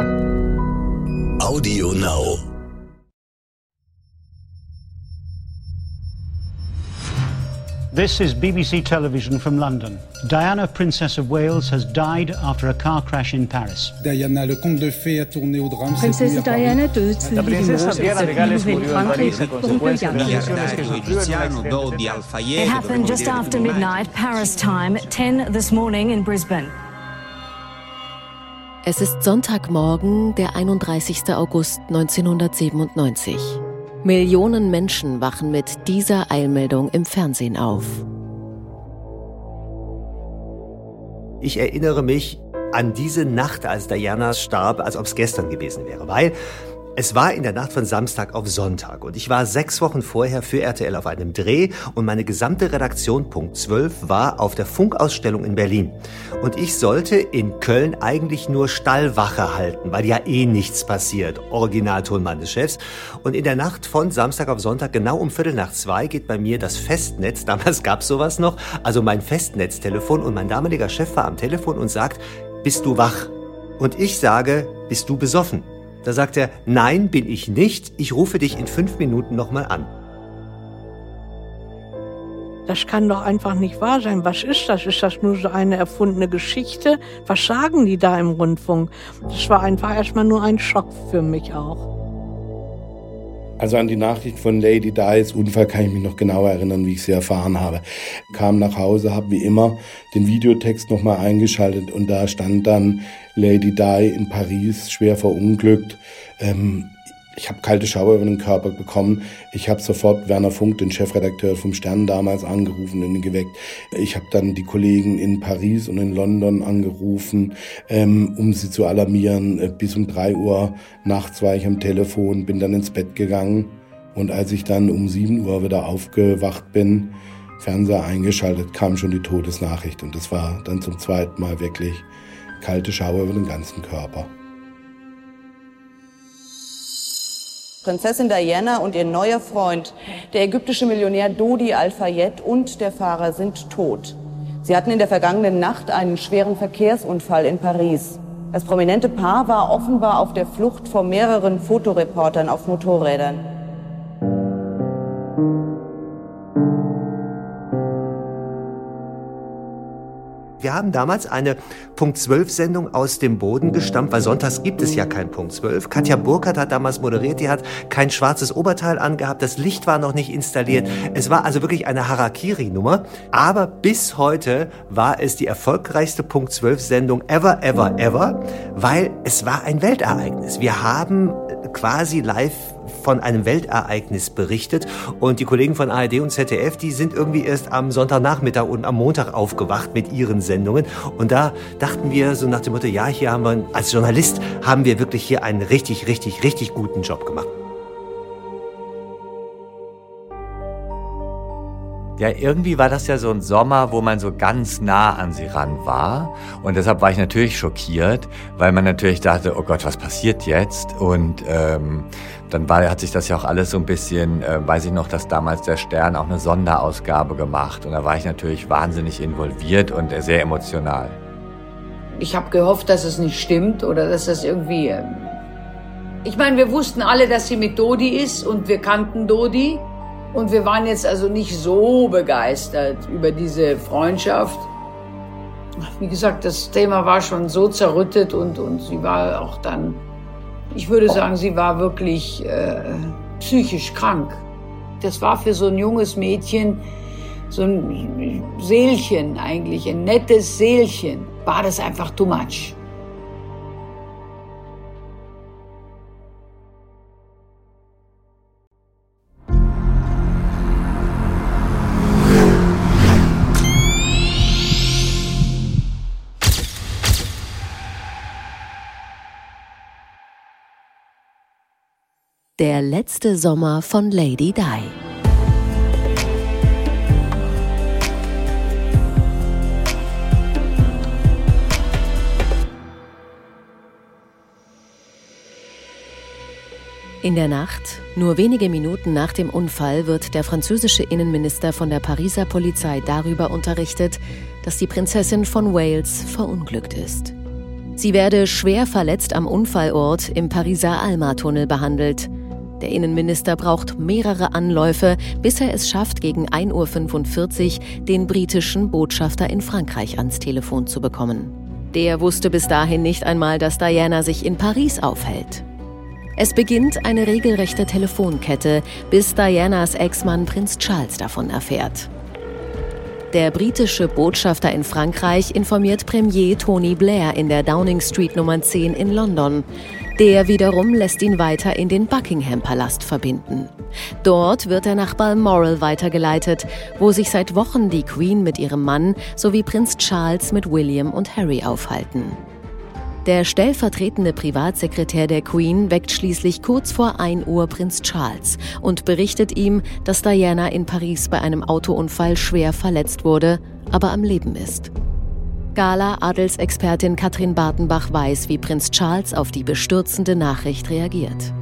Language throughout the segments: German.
Audio Now. This is BBC Television from London. Diana, Princess of Wales, has died after a car crash in Paris. Diana, le conte de fée a tourné au drame. Prinsesse Diana døde tidligt i morges efter et uheld i Frankrig, hvor hun blev It happened just after midnight, Paris time, 10 this morning in Brisbane. Es ist Sonntagmorgen, der 31. August 1997. Millionen Menschen wachen mit dieser Eilmeldung im Fernsehen auf. Ich erinnere mich an diese Nacht, als Diana starb, als ob es gestern gewesen wäre, weil es war in der Nacht von Samstag auf Sonntag und ich war sechs Wochen vorher für RTL auf einem Dreh und meine gesamte Redaktion Punkt 12 war auf der Funkausstellung in Berlin. Und ich sollte in Köln eigentlich nur Stallwache halten, weil ja eh nichts passiert. Originaltonmann des Chefs. Und in der Nacht von Samstag auf Sonntag, genau um Viertel nach zwei, geht bei mir das Festnetz, damals gab's sowas noch, also mein Festnetztelefon und mein damaliger Chef war am Telefon und sagt, bist du wach? Und ich sage, bist du besoffen? Da sagt er, nein, bin ich nicht. Ich rufe dich in fünf Minuten nochmal an. Das kann doch einfach nicht wahr sein. Was ist das? Ist das nur so eine erfundene Geschichte? Was sagen die da im Rundfunk? Das war einfach erstmal nur ein Schock für mich auch. Also an die Nachricht von Lady Di's Unfall kann ich mich noch genauer erinnern, wie ich sie erfahren habe. Kam nach Hause, habe wie immer den Videotext nochmal eingeschaltet und da stand dann Lady Di in Paris, schwer verunglückt. Ähm, ich habe kalte Schauer über den Körper bekommen. Ich habe sofort Werner Funk, den Chefredakteur vom Stern damals, angerufen und ihn geweckt. Ich habe dann die Kollegen in Paris und in London angerufen, ähm, um sie zu alarmieren. Äh, bis um drei Uhr nachts war ich am Telefon, bin dann ins Bett gegangen. Und als ich dann um sieben Uhr wieder aufgewacht bin, Fernseher eingeschaltet, kam schon die Todesnachricht. Und das war dann zum zweiten Mal wirklich kalte Schauer über den ganzen Körper. Prinzessin Diana und ihr neuer Freund, der ägyptische Millionär Dodi Al-Fayed und der Fahrer sind tot. Sie hatten in der vergangenen Nacht einen schweren Verkehrsunfall in Paris. Das prominente Paar war offenbar auf der Flucht vor mehreren Fotoreportern auf Motorrädern. Wir haben damals eine Punkt 12 Sendung aus dem Boden gestammt, weil sonntags gibt es ja kein Punkt 12. Katja Burkhardt hat damals moderiert, die hat kein schwarzes Oberteil angehabt, das Licht war noch nicht installiert. Es war also wirklich eine Harakiri-Nummer. Aber bis heute war es die erfolgreichste Punkt 12 Sendung ever, ever, ever, weil es war ein Weltereignis. Wir haben quasi live von einem Weltereignis berichtet und die Kollegen von ARD und ZDF, die sind irgendwie erst am Sonntagnachmittag und am Montag aufgewacht mit ihren Sendungen und da dachten wir so nach dem Motto, ja, hier haben wir, als Journalist haben wir wirklich hier einen richtig, richtig, richtig guten Job gemacht. Ja, irgendwie war das ja so ein Sommer, wo man so ganz nah an sie ran war. Und deshalb war ich natürlich schockiert, weil man natürlich dachte, oh Gott, was passiert jetzt? Und ähm, dann war, hat sich das ja auch alles so ein bisschen, äh, weiß ich noch, dass damals der Stern auch eine Sonderausgabe gemacht. Und da war ich natürlich wahnsinnig involviert und sehr emotional. Ich habe gehofft, dass es nicht stimmt oder dass das irgendwie... Ähm ich meine, wir wussten alle, dass sie mit Dodi ist und wir kannten Dodi. Und wir waren jetzt also nicht so begeistert über diese Freundschaft. Wie gesagt, das Thema war schon so zerrüttet und, und sie war auch dann, ich würde sagen, sie war wirklich äh, psychisch krank. Das war für so ein junges Mädchen, so ein Seelchen eigentlich, ein nettes Seelchen, war das einfach too much. Der letzte Sommer von Lady Di. In der Nacht, nur wenige Minuten nach dem Unfall, wird der französische Innenminister von der Pariser Polizei darüber unterrichtet, dass die Prinzessin von Wales verunglückt ist. Sie werde schwer verletzt am Unfallort im Pariser Alma-Tunnel behandelt. Der Innenminister braucht mehrere Anläufe, bis er es schafft, gegen 1.45 Uhr den britischen Botschafter in Frankreich ans Telefon zu bekommen. Der wusste bis dahin nicht einmal, dass Diana sich in Paris aufhält. Es beginnt eine regelrechte Telefonkette, bis Dianas Ex-Mann Prinz Charles davon erfährt. Der britische Botschafter in Frankreich informiert Premier Tony Blair in der Downing Street Nummer 10 in London. Der wiederum lässt ihn weiter in den Buckingham-Palast verbinden. Dort wird er nach Balmoral weitergeleitet, wo sich seit Wochen die Queen mit ihrem Mann sowie Prinz Charles mit William und Harry aufhalten. Der stellvertretende Privatsekretär der Queen weckt schließlich kurz vor 1 Uhr Prinz Charles und berichtet ihm, dass Diana in Paris bei einem Autounfall schwer verletzt wurde, aber am Leben ist. Gala-Adelsexpertin Katrin Bartenbach weiß, wie Prinz Charles auf die bestürzende Nachricht reagiert.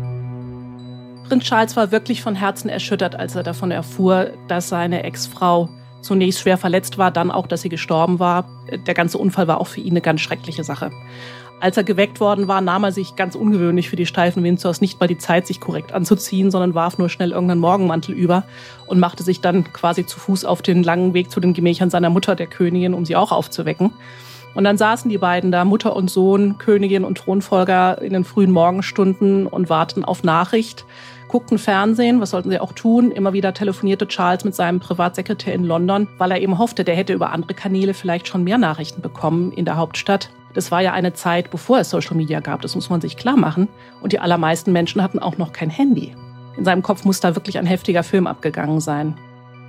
Prinz Charles war wirklich von Herzen erschüttert, als er davon erfuhr, dass seine Ex-Frau zunächst schwer verletzt war, dann auch, dass sie gestorben war. Der ganze Unfall war auch für ihn eine ganz schreckliche Sache. Als er geweckt worden war, nahm er sich ganz ungewöhnlich für die steifen Windsors nicht mal die Zeit, sich korrekt anzuziehen, sondern warf nur schnell irgendeinen Morgenmantel über und machte sich dann quasi zu Fuß auf den langen Weg zu den Gemächern seiner Mutter, der Königin, um sie auch aufzuwecken. Und dann saßen die beiden da, Mutter und Sohn, Königin und Thronfolger, in den frühen Morgenstunden und warten auf Nachricht, guckten Fernsehen, was sollten sie auch tun? Immer wieder telefonierte Charles mit seinem Privatsekretär in London, weil er eben hoffte, der hätte über andere Kanäle vielleicht schon mehr Nachrichten bekommen in der Hauptstadt. Das war ja eine Zeit, bevor es Social Media gab, das muss man sich klar machen. Und die allermeisten Menschen hatten auch noch kein Handy. In seinem Kopf muss da wirklich ein heftiger Film abgegangen sein.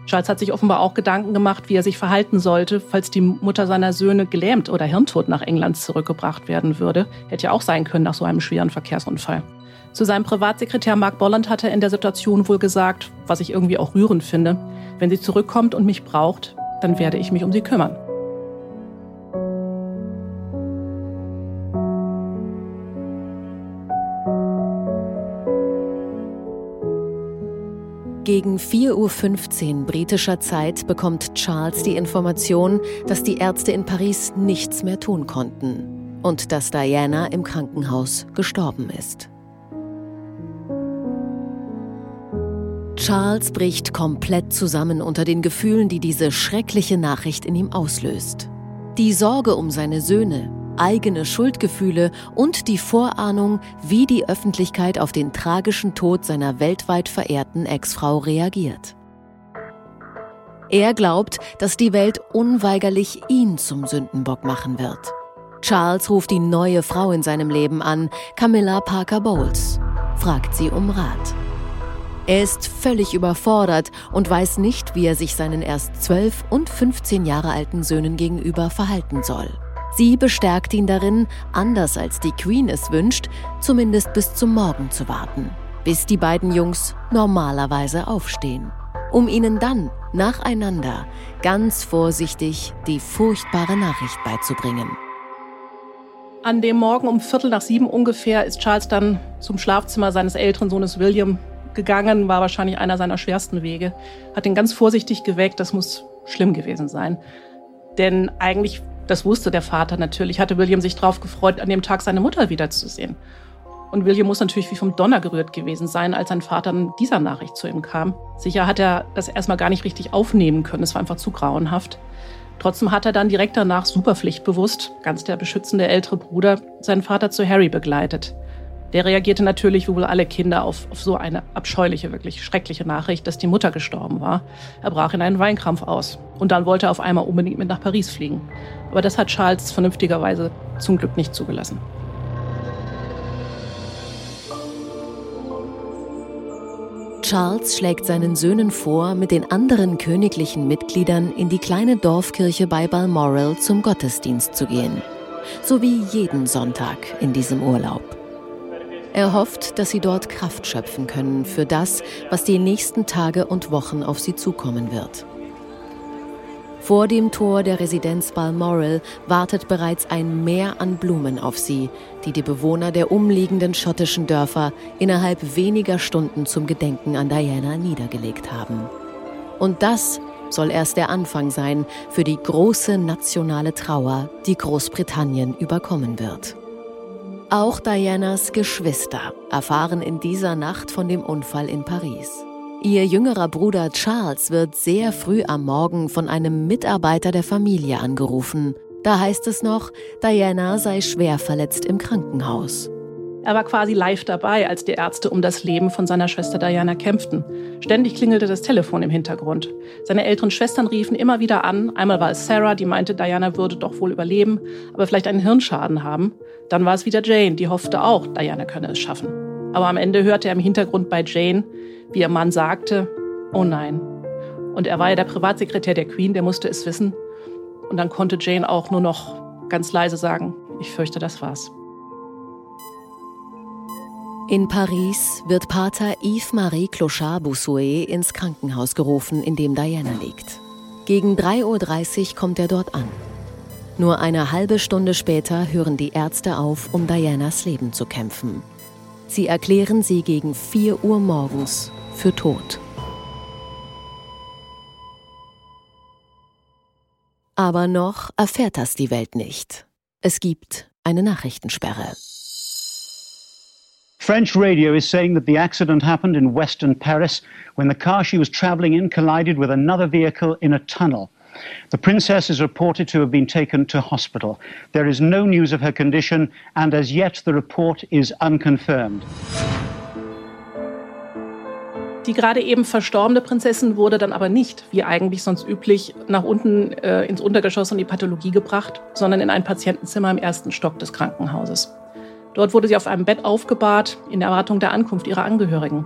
Charles hat sich offenbar auch Gedanken gemacht, wie er sich verhalten sollte, falls die Mutter seiner Söhne gelähmt oder hirntot nach England zurückgebracht werden würde. Hätte ja auch sein können nach so einem schweren Verkehrsunfall. Zu seinem Privatsekretär Mark Bolland hat er in der Situation wohl gesagt, was ich irgendwie auch rührend finde, wenn sie zurückkommt und mich braucht, dann werde ich mich um sie kümmern. Gegen 4.15 Uhr britischer Zeit bekommt Charles die Information, dass die Ärzte in Paris nichts mehr tun konnten und dass Diana im Krankenhaus gestorben ist. Charles bricht komplett zusammen unter den Gefühlen, die diese schreckliche Nachricht in ihm auslöst. Die Sorge um seine Söhne, eigene Schuldgefühle und die Vorahnung, wie die Öffentlichkeit auf den tragischen Tod seiner weltweit verehrten Ex-Frau reagiert. Er glaubt, dass die Welt unweigerlich ihn zum Sündenbock machen wird. Charles ruft die neue Frau in seinem Leben an, Camilla Parker Bowles, fragt sie um Rat. Er ist völlig überfordert und weiß nicht, wie er sich seinen erst 12 und 15 Jahre alten Söhnen gegenüber verhalten soll. Sie bestärkt ihn darin, anders als die Queen es wünscht, zumindest bis zum Morgen zu warten, bis die beiden Jungs normalerweise aufstehen, um ihnen dann nacheinander ganz vorsichtig die furchtbare Nachricht beizubringen. An dem Morgen um Viertel nach sieben ungefähr ist Charles dann zum Schlafzimmer seines älteren Sohnes William gegangen, war wahrscheinlich einer seiner schwersten Wege, hat ihn ganz vorsichtig geweckt, das muss schlimm gewesen sein. Denn eigentlich das wusste der Vater natürlich, hatte William sich darauf gefreut, an dem Tag seine Mutter wiederzusehen. Und William muss natürlich wie vom Donner gerührt gewesen sein, als sein Vater in dieser Nachricht zu ihm kam. Sicher hat er das erstmal gar nicht richtig aufnehmen können, es war einfach zu grauenhaft. Trotzdem hat er dann direkt danach super pflichtbewusst, ganz der beschützende ältere Bruder, seinen Vater zu Harry begleitet. Der reagierte natürlich, wie wohl alle Kinder, auf, auf so eine abscheuliche, wirklich schreckliche Nachricht, dass die Mutter gestorben war. Er brach in einen Weinkrampf aus. Und dann wollte er auf einmal unbedingt mit nach Paris fliegen. Aber das hat Charles vernünftigerweise zum Glück nicht zugelassen. Charles schlägt seinen Söhnen vor, mit den anderen königlichen Mitgliedern in die kleine Dorfkirche bei Balmoral zum Gottesdienst zu gehen. So wie jeden Sonntag in diesem Urlaub. Er hofft, dass sie dort Kraft schöpfen können für das, was die nächsten Tage und Wochen auf sie zukommen wird. Vor dem Tor der Residenz Balmoral wartet bereits ein Meer an Blumen auf sie, die die Bewohner der umliegenden schottischen Dörfer innerhalb weniger Stunden zum Gedenken an Diana niedergelegt haben. Und das soll erst der Anfang sein für die große nationale Trauer, die Großbritannien überkommen wird. Auch Dianas Geschwister erfahren in dieser Nacht von dem Unfall in Paris. Ihr jüngerer Bruder Charles wird sehr früh am Morgen von einem Mitarbeiter der Familie angerufen. Da heißt es noch, Diana sei schwer verletzt im Krankenhaus. Er war quasi live dabei, als die Ärzte um das Leben von seiner Schwester Diana kämpften. Ständig klingelte das Telefon im Hintergrund. Seine älteren Schwestern riefen immer wieder an. Einmal war es Sarah, die meinte, Diana würde doch wohl überleben, aber vielleicht einen Hirnschaden haben. Dann war es wieder Jane, die hoffte auch, Diana könne es schaffen. Aber am Ende hörte er im Hintergrund bei Jane, wie ihr Mann sagte, oh nein. Und er war ja der Privatsekretär der Queen, der musste es wissen. Und dann konnte Jane auch nur noch ganz leise sagen, ich fürchte, das war's. In Paris wird Pater Yves-Marie Clochard-Boussouet ins Krankenhaus gerufen, in dem Diana liegt. Gegen 3.30 Uhr kommt er dort an. Nur eine halbe Stunde später hören die Ärzte auf, um Dianas Leben zu kämpfen. Sie erklären sie gegen 4 Uhr morgens für tot. Aber noch erfährt das die Welt nicht. Es gibt eine Nachrichtensperre. French radio is saying that the accident happened in western Paris when the car she was traveling in collided with another vehicle in a tunnel. The princess is reported to have been taken to hospital. There is no news of her condition, and as yet the report is unconfirmed. Die gerade eben verstorbene Prinzessin wurde dann aber nicht, wie eigentlich sonst üblich, nach unten äh, ins Untergeschoss und die Pathologie gebracht, sondern in ein Patientenzimmer im ersten Stock des Krankenhauses. Dort wurde sie auf einem Bett aufgebahrt, in Erwartung der Ankunft ihrer Angehörigen.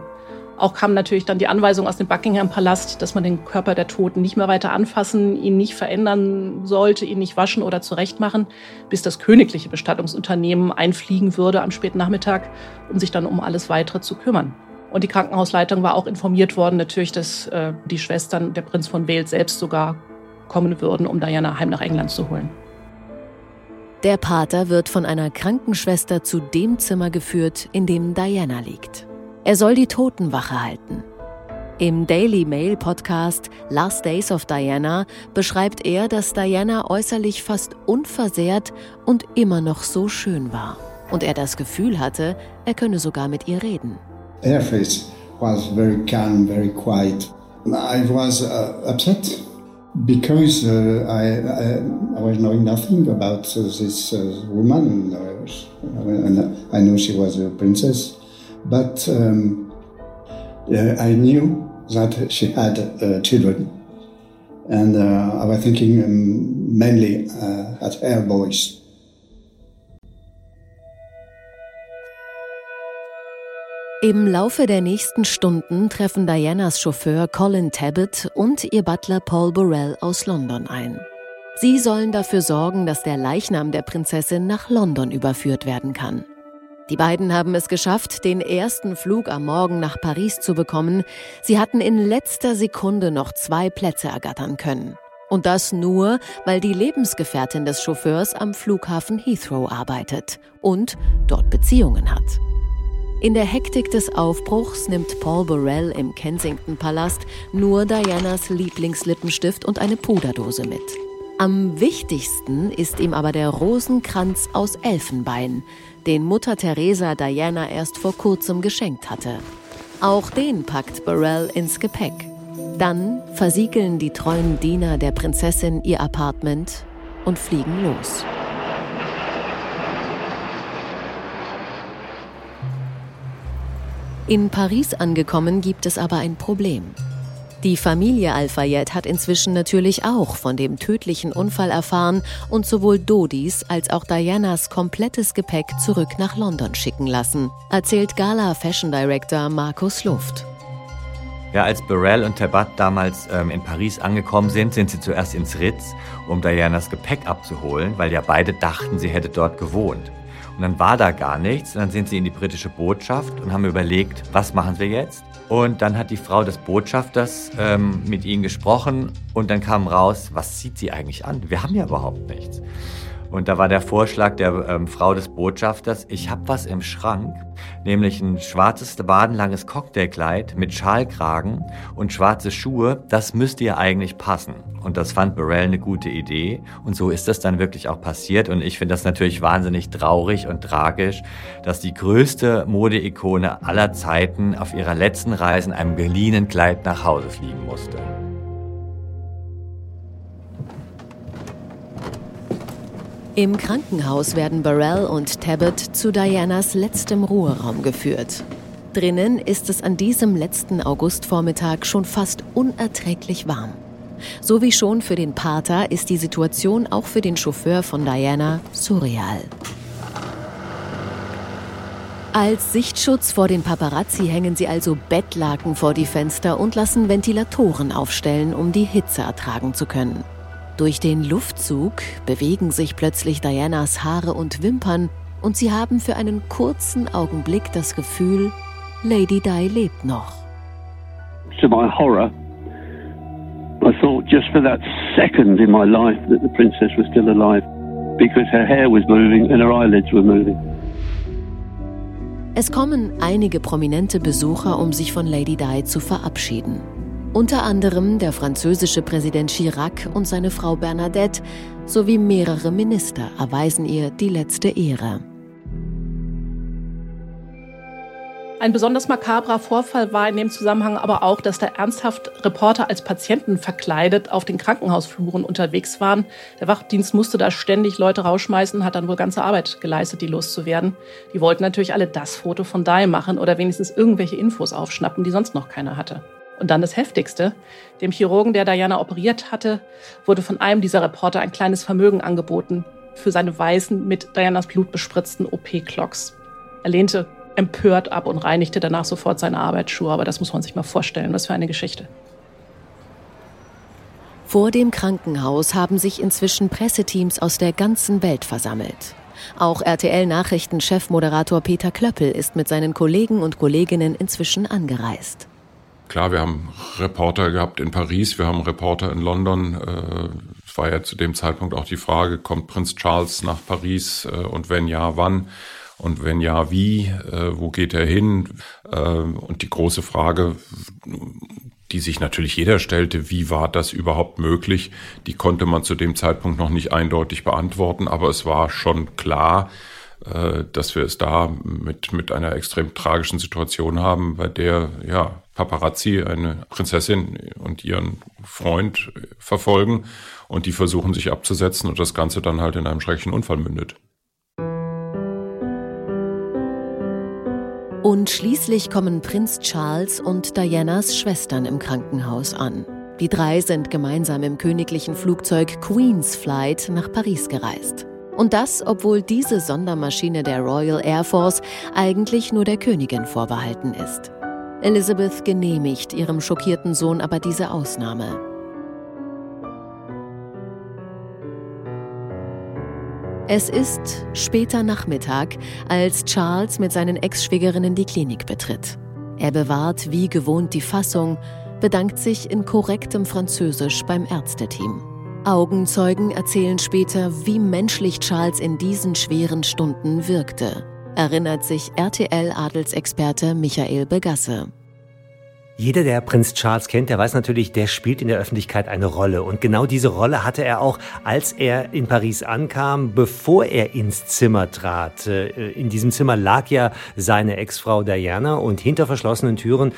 Auch kam natürlich dann die Anweisung aus dem Buckingham-Palast, dass man den Körper der Toten nicht mehr weiter anfassen, ihn nicht verändern sollte, ihn nicht waschen oder zurechtmachen, bis das königliche Bestattungsunternehmen einfliegen würde am späten Nachmittag, um sich dann um alles Weitere zu kümmern. Und die Krankenhausleitung war auch informiert worden, natürlich, dass äh, die Schwestern, der Prinz von Wales selbst sogar kommen würden, um Diana heim nach England zu holen. Der Pater wird von einer Krankenschwester zu dem Zimmer geführt, in dem Diana liegt. Er soll die Totenwache halten. Im Daily Mail Podcast Last Days of Diana beschreibt er, dass Diana äußerlich fast unversehrt und immer noch so schön war. Und er das Gefühl hatte, er könne sogar mit ihr reden. Her face was very calm, very quiet. I was uh, upset because uh, I, I, I, was knowing nothing about uh, this uh, woman. I know she was a princess, but um, I knew that she had uh, children, and uh, I was thinking um, mainly uh, at her boys. Im Laufe der nächsten Stunden treffen Dianas Chauffeur Colin Tabbitt und ihr Butler Paul Burrell aus London ein. Sie sollen dafür sorgen, dass der Leichnam der Prinzessin nach London überführt werden kann. Die beiden haben es geschafft, den ersten Flug am Morgen nach Paris zu bekommen. Sie hatten in letzter Sekunde noch zwei Plätze ergattern können. Und das nur, weil die Lebensgefährtin des Chauffeurs am Flughafen Heathrow arbeitet und dort Beziehungen hat. In der Hektik des Aufbruchs nimmt Paul Burrell im Kensington Palast nur Dianas Lieblingslippenstift und eine Puderdose mit. Am wichtigsten ist ihm aber der Rosenkranz aus Elfenbein, den Mutter Teresa Diana erst vor kurzem geschenkt hatte. Auch den packt Burrell ins Gepäck. Dann versiegeln die treuen Diener der Prinzessin ihr Apartment und fliegen los. In Paris angekommen gibt es aber ein Problem. Die Familie Al-Fayed hat inzwischen natürlich auch von dem tödlichen Unfall erfahren und sowohl Dodis als auch Dianas komplettes Gepäck zurück nach London schicken lassen, erzählt Gala Fashion Director Markus Luft. Ja, als Burrell und Tabat damals ähm, in Paris angekommen sind, sind sie zuerst ins Ritz, um Dianas Gepäck abzuholen, weil ja beide dachten, sie hätte dort gewohnt. Und dann war da gar nichts. Und dann sind sie in die britische Botschaft und haben überlegt, was machen wir jetzt? Und dann hat die Frau des Botschafters ähm, mit ihnen gesprochen und dann kam raus, was zieht sie eigentlich an? Wir haben ja überhaupt nichts. Und da war der Vorschlag der ähm, Frau des Botschafters, ich habe was im Schrank, nämlich ein schwarzes, badenlanges Cocktailkleid mit Schalkragen und schwarze Schuhe, das müsste ihr eigentlich passen. Und das fand Burrell eine gute Idee. Und so ist das dann wirklich auch passiert. Und ich finde das natürlich wahnsinnig traurig und tragisch, dass die größte Modeikone aller Zeiten auf ihrer letzten Reise in einem geliehenen Kleid nach Hause fliegen musste. Im Krankenhaus werden Burrell und Tabit zu Dianas letztem Ruheraum geführt. Drinnen ist es an diesem letzten Augustvormittag schon fast unerträglich warm. So wie schon für den Pater ist die Situation auch für den Chauffeur von Diana surreal. Als Sichtschutz vor den Paparazzi hängen sie also Bettlaken vor die Fenster und lassen Ventilatoren aufstellen, um die Hitze ertragen zu können. Durch den Luftzug bewegen sich plötzlich Dianas Haare und Wimpern und sie haben für einen kurzen Augenblick das Gefühl, Lady Di lebt noch. To my horror, I thought just for that second in my life that the princess was still alive because her hair was moving and her eyelids were moving. Es kommen einige prominente Besucher, um sich von Lady Di zu verabschieden. Unter anderem der französische Präsident Chirac und seine Frau Bernadette sowie mehrere Minister erweisen ihr die letzte Ehre. Ein besonders makabrer Vorfall war in dem Zusammenhang aber auch, dass da ernsthaft Reporter als Patienten verkleidet auf den Krankenhausfluren unterwegs waren. Der Wachdienst musste da ständig Leute rausschmeißen, hat dann wohl ganze Arbeit geleistet, die loszuwerden. Die wollten natürlich alle das Foto von Dai machen oder wenigstens irgendwelche Infos aufschnappen, die sonst noch keiner hatte. Und dann das Heftigste. Dem Chirurgen, der Diana operiert hatte, wurde von einem dieser Reporter ein kleines Vermögen angeboten für seine weißen, mit Dianas Blut bespritzten OP-Clocks. Er lehnte empört ab und reinigte danach sofort seine Arbeitsschuhe. Aber das muss man sich mal vorstellen. Was für eine Geschichte. Vor dem Krankenhaus haben sich inzwischen Presseteams aus der ganzen Welt versammelt. Auch RTL-Nachrichten-Chefmoderator Peter Klöppel ist mit seinen Kollegen und Kolleginnen inzwischen angereist. Klar, wir haben Reporter gehabt in Paris, wir haben Reporter in London. Äh, es war ja zu dem Zeitpunkt auch die Frage, kommt Prinz Charles nach Paris äh, und wenn ja, wann? Und wenn ja, wie? Äh, wo geht er hin? und die große Frage, die sich natürlich jeder stellte, wie war das überhaupt möglich? Die konnte man zu dem Zeitpunkt noch nicht eindeutig beantworten, aber es war schon klar, dass wir es da mit, mit einer extrem tragischen Situation haben, bei der ja Paparazzi eine Prinzessin und ihren Freund verfolgen und die versuchen sich abzusetzen und das Ganze dann halt in einem schrecklichen Unfall mündet. Und schließlich kommen Prinz Charles und Dianas Schwestern im Krankenhaus an. Die drei sind gemeinsam im königlichen Flugzeug Queen's Flight nach Paris gereist. Und das, obwohl diese Sondermaschine der Royal Air Force eigentlich nur der Königin vorbehalten ist. Elizabeth genehmigt ihrem schockierten Sohn aber diese Ausnahme. Es ist später Nachmittag, als Charles mit seinen Ex-Schwägerinnen die Klinik betritt. Er bewahrt wie gewohnt die Fassung, bedankt sich in korrektem Französisch beim Ärzteteam. Augenzeugen erzählen später, wie menschlich Charles in diesen schweren Stunden wirkte erinnert sich RTL-Adelsexperte Michael Begasse. Jeder, der Prinz Charles kennt, der weiß natürlich, der spielt in der Öffentlichkeit eine Rolle. Und genau diese Rolle hatte er auch, als er in Paris ankam, bevor er ins Zimmer trat. Äh, in diesem Zimmer lag ja seine Ex-Frau Diana und hinter verschlossenen Türen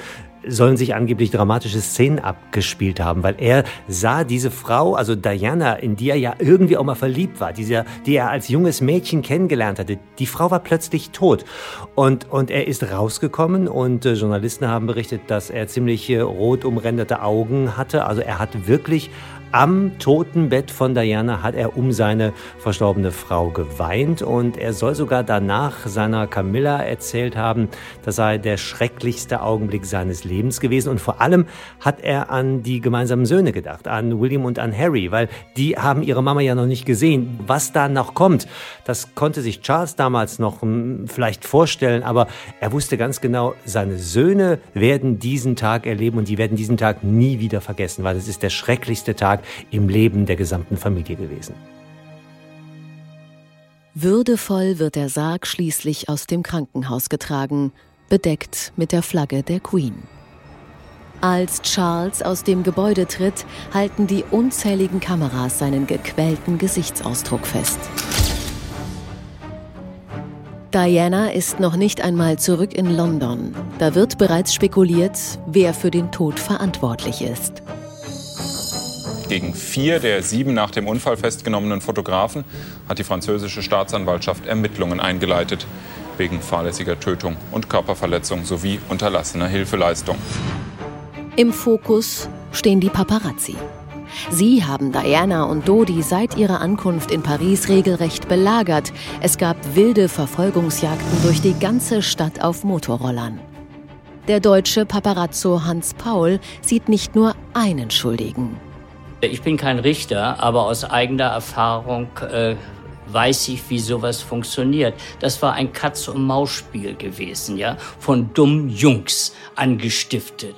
sollen sich angeblich dramatische Szenen abgespielt haben, weil er sah diese Frau, also Diana, in die er ja irgendwie auch mal verliebt war, diese, die er als junges Mädchen kennengelernt hatte. Die Frau war plötzlich tot. Und, und er ist rausgekommen und äh, Journalisten haben berichtet, dass er ziemlich äh, rot umränderte Augen hatte. Also er hat wirklich am Totenbett von Diana hat er um seine verstorbene Frau geweint und er soll sogar danach seiner Camilla erzählt haben, das sei der schrecklichste Augenblick seines Lebens gewesen und vor allem hat er an die gemeinsamen Söhne gedacht, an William und an Harry, weil die haben ihre Mama ja noch nicht gesehen. Was da noch kommt, das konnte sich Charles damals noch hm, vielleicht vorstellen, aber er wusste ganz genau, seine Söhne werden diesen Tag erleben und die werden diesen Tag nie wieder vergessen, weil es ist der schrecklichste Tag im Leben der gesamten Familie gewesen. Würdevoll wird der Sarg schließlich aus dem Krankenhaus getragen, bedeckt mit der Flagge der Queen. Als Charles aus dem Gebäude tritt, halten die unzähligen Kameras seinen gequälten Gesichtsausdruck fest. Diana ist noch nicht einmal zurück in London. Da wird bereits spekuliert, wer für den Tod verantwortlich ist. Gegen vier der sieben nach dem Unfall festgenommenen Fotografen hat die französische Staatsanwaltschaft Ermittlungen eingeleitet wegen fahrlässiger Tötung und Körperverletzung sowie unterlassener Hilfeleistung. Im Fokus stehen die Paparazzi. Sie haben Diana und Dodi seit ihrer Ankunft in Paris regelrecht belagert. Es gab wilde Verfolgungsjagden durch die ganze Stadt auf Motorrollern. Der deutsche Paparazzo Hans Paul sieht nicht nur einen Schuldigen. Ich bin kein Richter, aber aus eigener Erfahrung äh, weiß ich, wie sowas funktioniert. Das war ein Katz-und-Maus-Spiel gewesen, ja, von dummen Jungs angestiftet,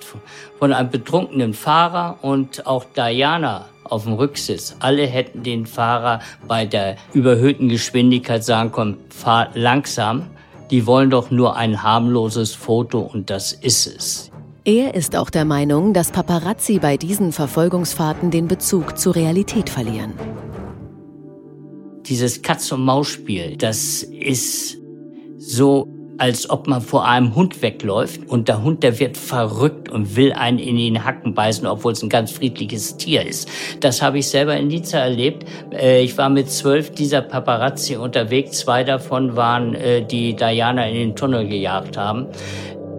von einem betrunkenen Fahrer und auch Diana auf dem Rücksitz. Alle hätten den Fahrer bei der überhöhten Geschwindigkeit sagen können, fahr langsam. Die wollen doch nur ein harmloses Foto und das ist es. Er ist auch der Meinung, dass Paparazzi bei diesen Verfolgungsfahrten den Bezug zur Realität verlieren dieses Katz-und-Maus-Spiel, das ist so, als ob man vor einem Hund wegläuft und der Hund, der wird verrückt und will einen in den Hacken beißen, obwohl es ein ganz friedliches Tier ist. Das habe ich selber in Nizza erlebt. Äh, ich war mit zwölf dieser Paparazzi unterwegs. Zwei davon waren, äh, die Diana in den Tunnel gejagt haben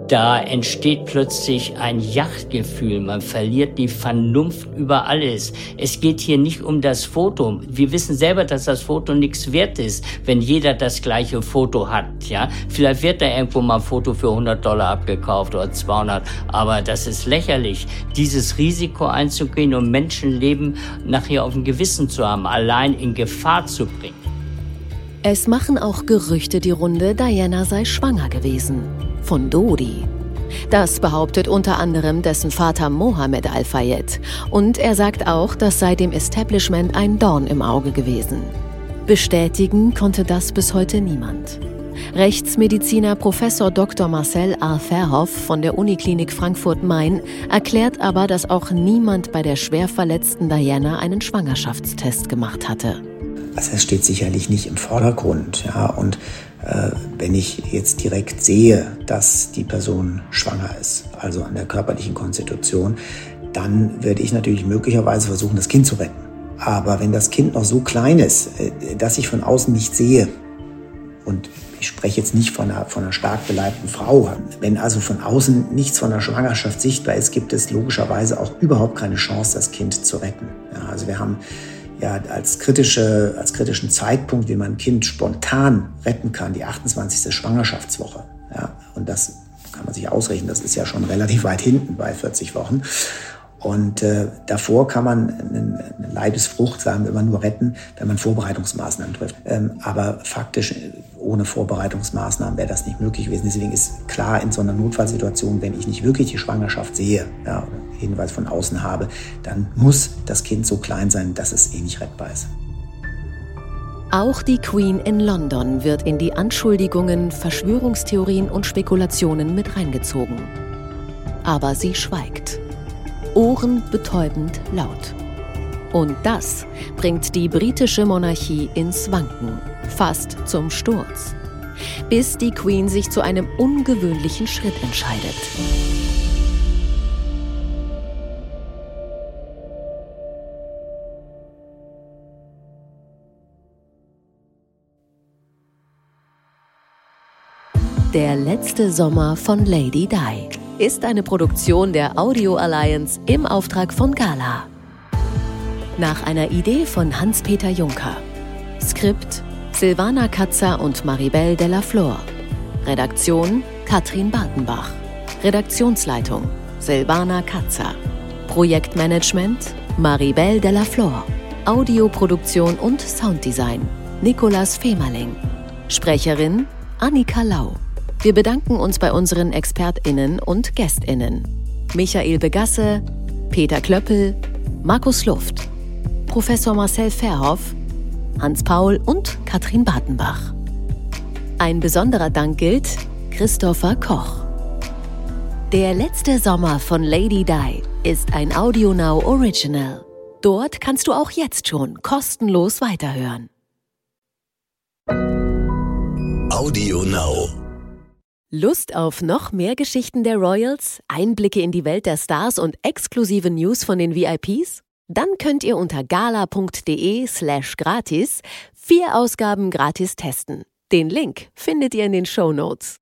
da entsteht plötzlich ein Yachtgefühl. Man verliert die Vernunft über alles. Es geht hier nicht um das Foto. Wir wissen selber, dass das Foto nichts wert ist, wenn jeder das gleiche Foto hat. Ja, vielleicht wird da irgendwo mal ein Foto für 100 Dollar abgekauft oder 200, aber das ist lächerlich, dieses Risiko einzugehen und Menschenleben nachher auf dem Gewissen zu haben, allein in Gefahr zu bringen. Es machen auch Gerüchte die Runde, Diana sei schwanger gewesen von Dodi. Das behauptet unter anderem dessen Vater Mohammed Al-Fayed. Und er sagt auch, das sei dem Establishment ein Dorn im Auge gewesen. Bestätigen konnte das bis heute niemand. Rechtsmediziner Professor Dr. Marcel A. Verhoff von der Uniklinik Frankfurt-Main erklärt aber, dass auch niemand bei der schwer verletzten Diana einen Schwangerschaftstest gemacht hatte. Also es steht sicherlich nicht im Vordergrund, ja, und äh, wenn ich jetzt direkt sehe, dass die Person schwanger ist, also an der körperlichen Konstitution, dann werde ich natürlich möglicherweise versuchen, das Kind zu retten. Aber wenn das Kind noch so klein ist, äh, dass ich von außen nicht sehe, und ich spreche jetzt nicht von einer, von einer stark beleibten Frau, wenn also von außen nichts von der Schwangerschaft sichtbar ist, gibt es logischerweise auch überhaupt keine Chance, das Kind zu retten. Ja, also wir haben ja, als, kritische, als kritischen Zeitpunkt, wie man ein Kind spontan retten kann, die 28. Schwangerschaftswoche. Ja, und das kann man sich ausrechnen, das ist ja schon relativ weit hinten bei 40 Wochen. Und äh, davor kann man eine, Leibesfrucht, sagen wir immer, nur retten, wenn man Vorbereitungsmaßnahmen trifft. Ähm, aber faktisch ohne Vorbereitungsmaßnahmen wäre das nicht möglich gewesen. Deswegen ist klar in so einer Notfallsituation, wenn ich nicht wirklich die Schwangerschaft sehe, ja, Hinweis von außen habe, dann muss das Kind so klein sein, dass es eh nicht rettbar ist. Auch die Queen in London wird in die Anschuldigungen, Verschwörungstheorien und Spekulationen mit reingezogen. Aber sie schweigt ohrenbetäubend laut. Und das bringt die britische Monarchie ins Wanken, fast zum Sturz, bis die Queen sich zu einem ungewöhnlichen Schritt entscheidet. Der letzte Sommer von Lady Di ist eine Produktion der Audio Alliance im Auftrag von Gala. Nach einer Idee von Hans-Peter Juncker. Skript Silvana Katzer und Maribel Della Flor. Redaktion Katrin Bartenbach. Redaktionsleitung Silvana Katzer. Projektmanagement Maribel Della Flor. Audioproduktion und Sounddesign Nicolas Femerling. Sprecherin Annika Lau. Wir bedanken uns bei unseren ExpertInnen und GästInnen. Michael Begasse, Peter Klöppel, Markus Luft, Professor Marcel Verhoff, Hans Paul und Katrin Bartenbach. Ein besonderer Dank gilt Christopher Koch. Der letzte Sommer von Lady Di ist ein AudioNow Original. Dort kannst du auch jetzt schon kostenlos weiterhören. AudioNow. Lust auf noch mehr Geschichten der Royals, Einblicke in die Welt der Stars und exklusive News von den VIPs? Dann könnt ihr unter gala.de/slash gratis vier Ausgaben gratis testen. Den Link findet ihr in den Show Notes.